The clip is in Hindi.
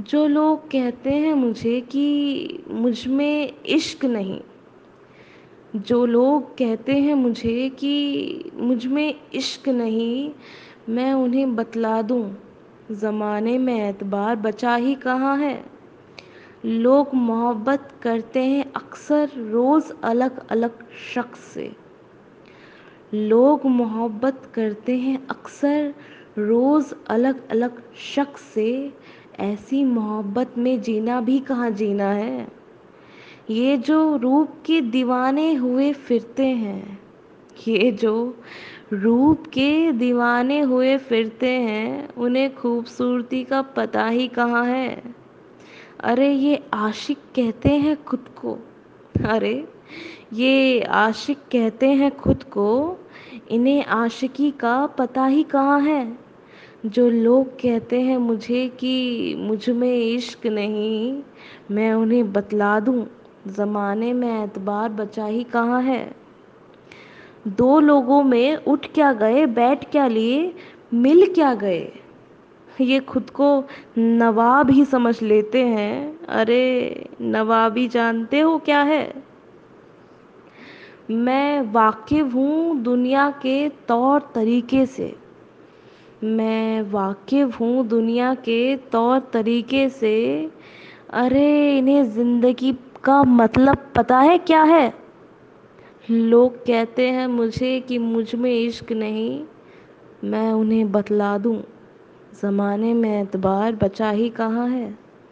जो लोग कहते हैं मुझे कि मुझमें इश्क नहीं, जो लोग कहते हैं मुझे कि मुझमें इश्क नहीं, मैं उन्हें बतला दूँ, ज़माने में एतबार बचा ही कहाँ है। लोग मोहब्बत करते हैं अक्सर रोज़ अलग अलग शख्स से। लोग मोहब्बत करते हैं अक्सर रोज़ अलग अलग शख्स से ऐसी मोहब्बत में जीना भी कहाँ जीना है? ये जो रूप के दीवाने हुए फिरते हैं, ये जो रूप के दीवाने हुए फिरते हैं, उन्हें खूबसूरती का पता ही कहाँ है? अरे, ये आशिक कहते हैं खुद को। अरे, ये आशिक कहते हैं खुद को, इन्हें आशिकी का पता ही कहाँ है? जो लोग कहते हैं मुझे कि मुझमें इश्क नहीं, मैं उन्हें बतला दूँ, ज़माने में एतबार बचा ही कहाँ है? दो लोगों में उठ क्या गए, बैठ क्या लिए, मिल क्या गए? ये खुद को नवाब ही समझ लेते हैं। अरे, नवाबी जानते हो क्या है? मैं वाकिफ़ हूँ दुनिया के तौर तरीके से। मैं वाकिफ़ हूँ दुनिया के तौर तरीके से। अरे, इन्हें ज़िंदगी का मतलब पता है क्या है? लोग कहते हैं मुझे कि मुझमें इश्क नहीं। मैं उन्हें बतला दूँ, ज़माने में एतबार बचा ही कहाँ है?